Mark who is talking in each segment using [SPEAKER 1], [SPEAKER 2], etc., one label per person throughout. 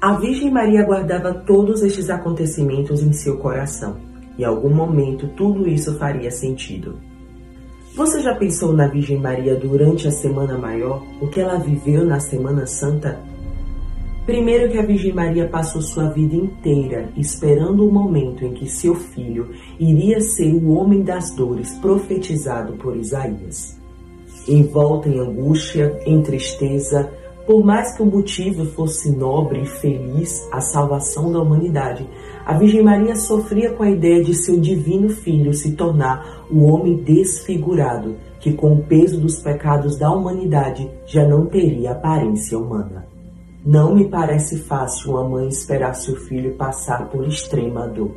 [SPEAKER 1] A Virgem Maria guardava todos estes acontecimentos em seu coração. Em algum momento tudo isso faria sentido. Você já pensou na Virgem Maria durante a Semana Maior? O que ela viveu na Semana Santa? Primeiro que a Virgem Maria passou sua vida inteira esperando o momento em que seu filho iria ser o homem das dores profetizado por Isaías. Envolta em angústia, em tristeza, por mais que o motivo fosse nobre e feliz, a salvação da humanidade, a Virgem Maria sofria com a ideia de seu divino filho se tornar o homem desfigurado, que com o peso dos pecados da humanidade já não teria aparência humana. Não me parece fácil uma mãe esperar seu filho passar por extrema dor.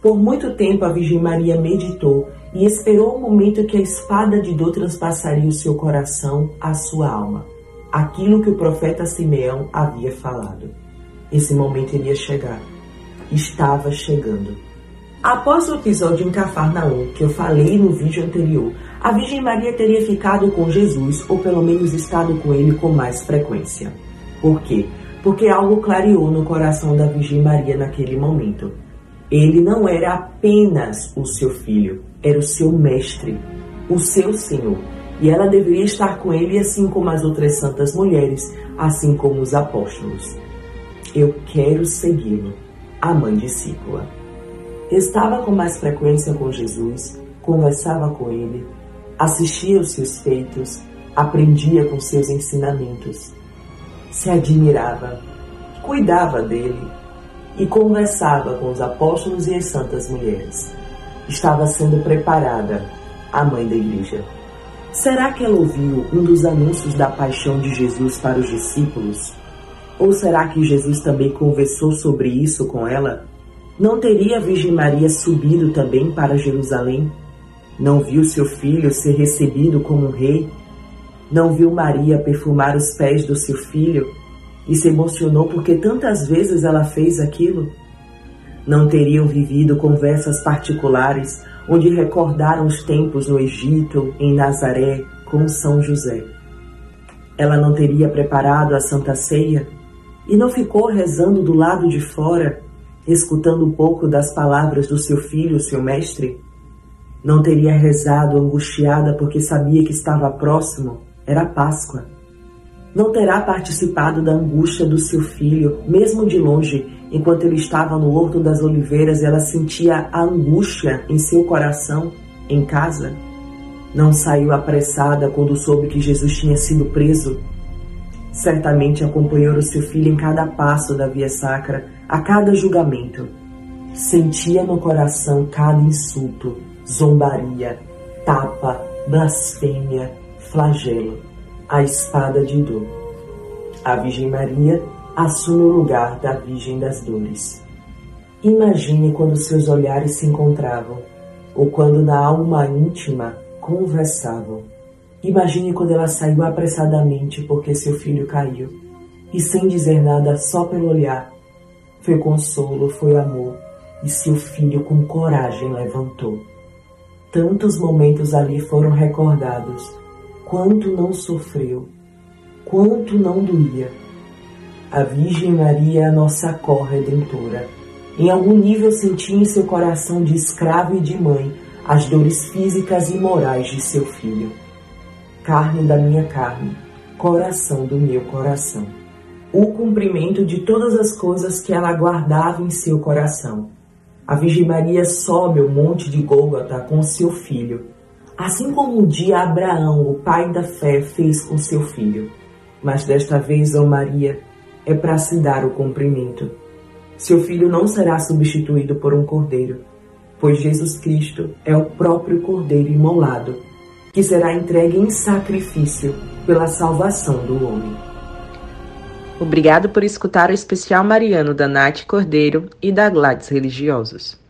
[SPEAKER 1] Por muito tempo a Virgem Maria meditou e esperou o momento que a espada de dor transpassaria o seu coração à sua alma aquilo que o profeta Simeão havia falado. Esse momento iria chegar. Estava chegando. Após o episódio em Cafarnaum, que eu falei no vídeo anterior, a Virgem Maria teria ficado com Jesus, ou pelo menos estado com ele com mais frequência. Por quê? Porque algo clareou no coração da Virgem Maria naquele momento. Ele não era apenas o seu filho, era o seu mestre, o seu Senhor e ela deveria estar com ele, assim como as outras santas mulheres, assim como os apóstolos. Eu quero segui-lo, a mãe discípula. Estava com mais frequência com Jesus, conversava com ele, assistia aos seus feitos, aprendia com seus ensinamentos, se admirava, cuidava dele e conversava com os apóstolos e as santas mulheres. Estava sendo preparada a mãe da igreja. Será que ela ouviu um dos anúncios da paixão de Jesus para os discípulos? Ou será que Jesus também conversou sobre isso com ela? Não teria a Virgem Maria subido também para Jerusalém? Não viu seu filho ser recebido como um rei? Não viu Maria perfumar os pés do seu filho e se emocionou porque tantas vezes ela fez aquilo? Não teriam vivido conversas particulares onde recordaram os tempos no Egito, em Nazaré, com São José. Ela não teria preparado a Santa Ceia e não ficou rezando do lado de fora, escutando um pouco das palavras do seu filho, seu mestre? Não teria rezado angustiada porque sabia que estava próximo, era Páscoa. Não terá participado da angústia do seu filho, mesmo de longe, Enquanto ele estava no Horto das Oliveiras, ela sentia a angústia em seu coração, em casa. Não saiu apressada quando soube que Jesus tinha sido preso. Certamente acompanhou o seu filho em cada passo da via sacra, a cada julgamento. Sentia no coração cada insulto, zombaria, tapa, blasfêmia, flagelo, a espada de dor. A Virgem Maria assume o lugar da Virgem das Dores. Imagine quando seus olhares se encontravam, ou quando na alma íntima conversavam. Imagine quando ela saiu apressadamente porque seu filho caiu, e sem dizer nada, só pelo olhar, foi consolo, foi amor, e seu filho com coragem levantou. Tantos momentos ali foram recordados, quanto não sofreu, quanto não doía a Virgem Maria é a nossa corredentora. Em algum nível senti em seu coração de escravo e de mãe as dores físicas e morais de seu filho. Carne da minha carne, coração do meu coração. O cumprimento de todas as coisas que ela guardava em seu coração. A Virgem Maria sobe o monte de Gólgota com seu filho, assim como um dia Abraão, o pai da fé, fez com seu filho. Mas desta vez, ó Maria, é para se dar o cumprimento. Seu filho não será substituído por um cordeiro, pois Jesus Cristo é o próprio cordeiro imolado, que será entregue em sacrifício pela salvação do homem.
[SPEAKER 2] Obrigado por escutar o especial mariano da Nath Cordeiro e da Gladys Religiosos.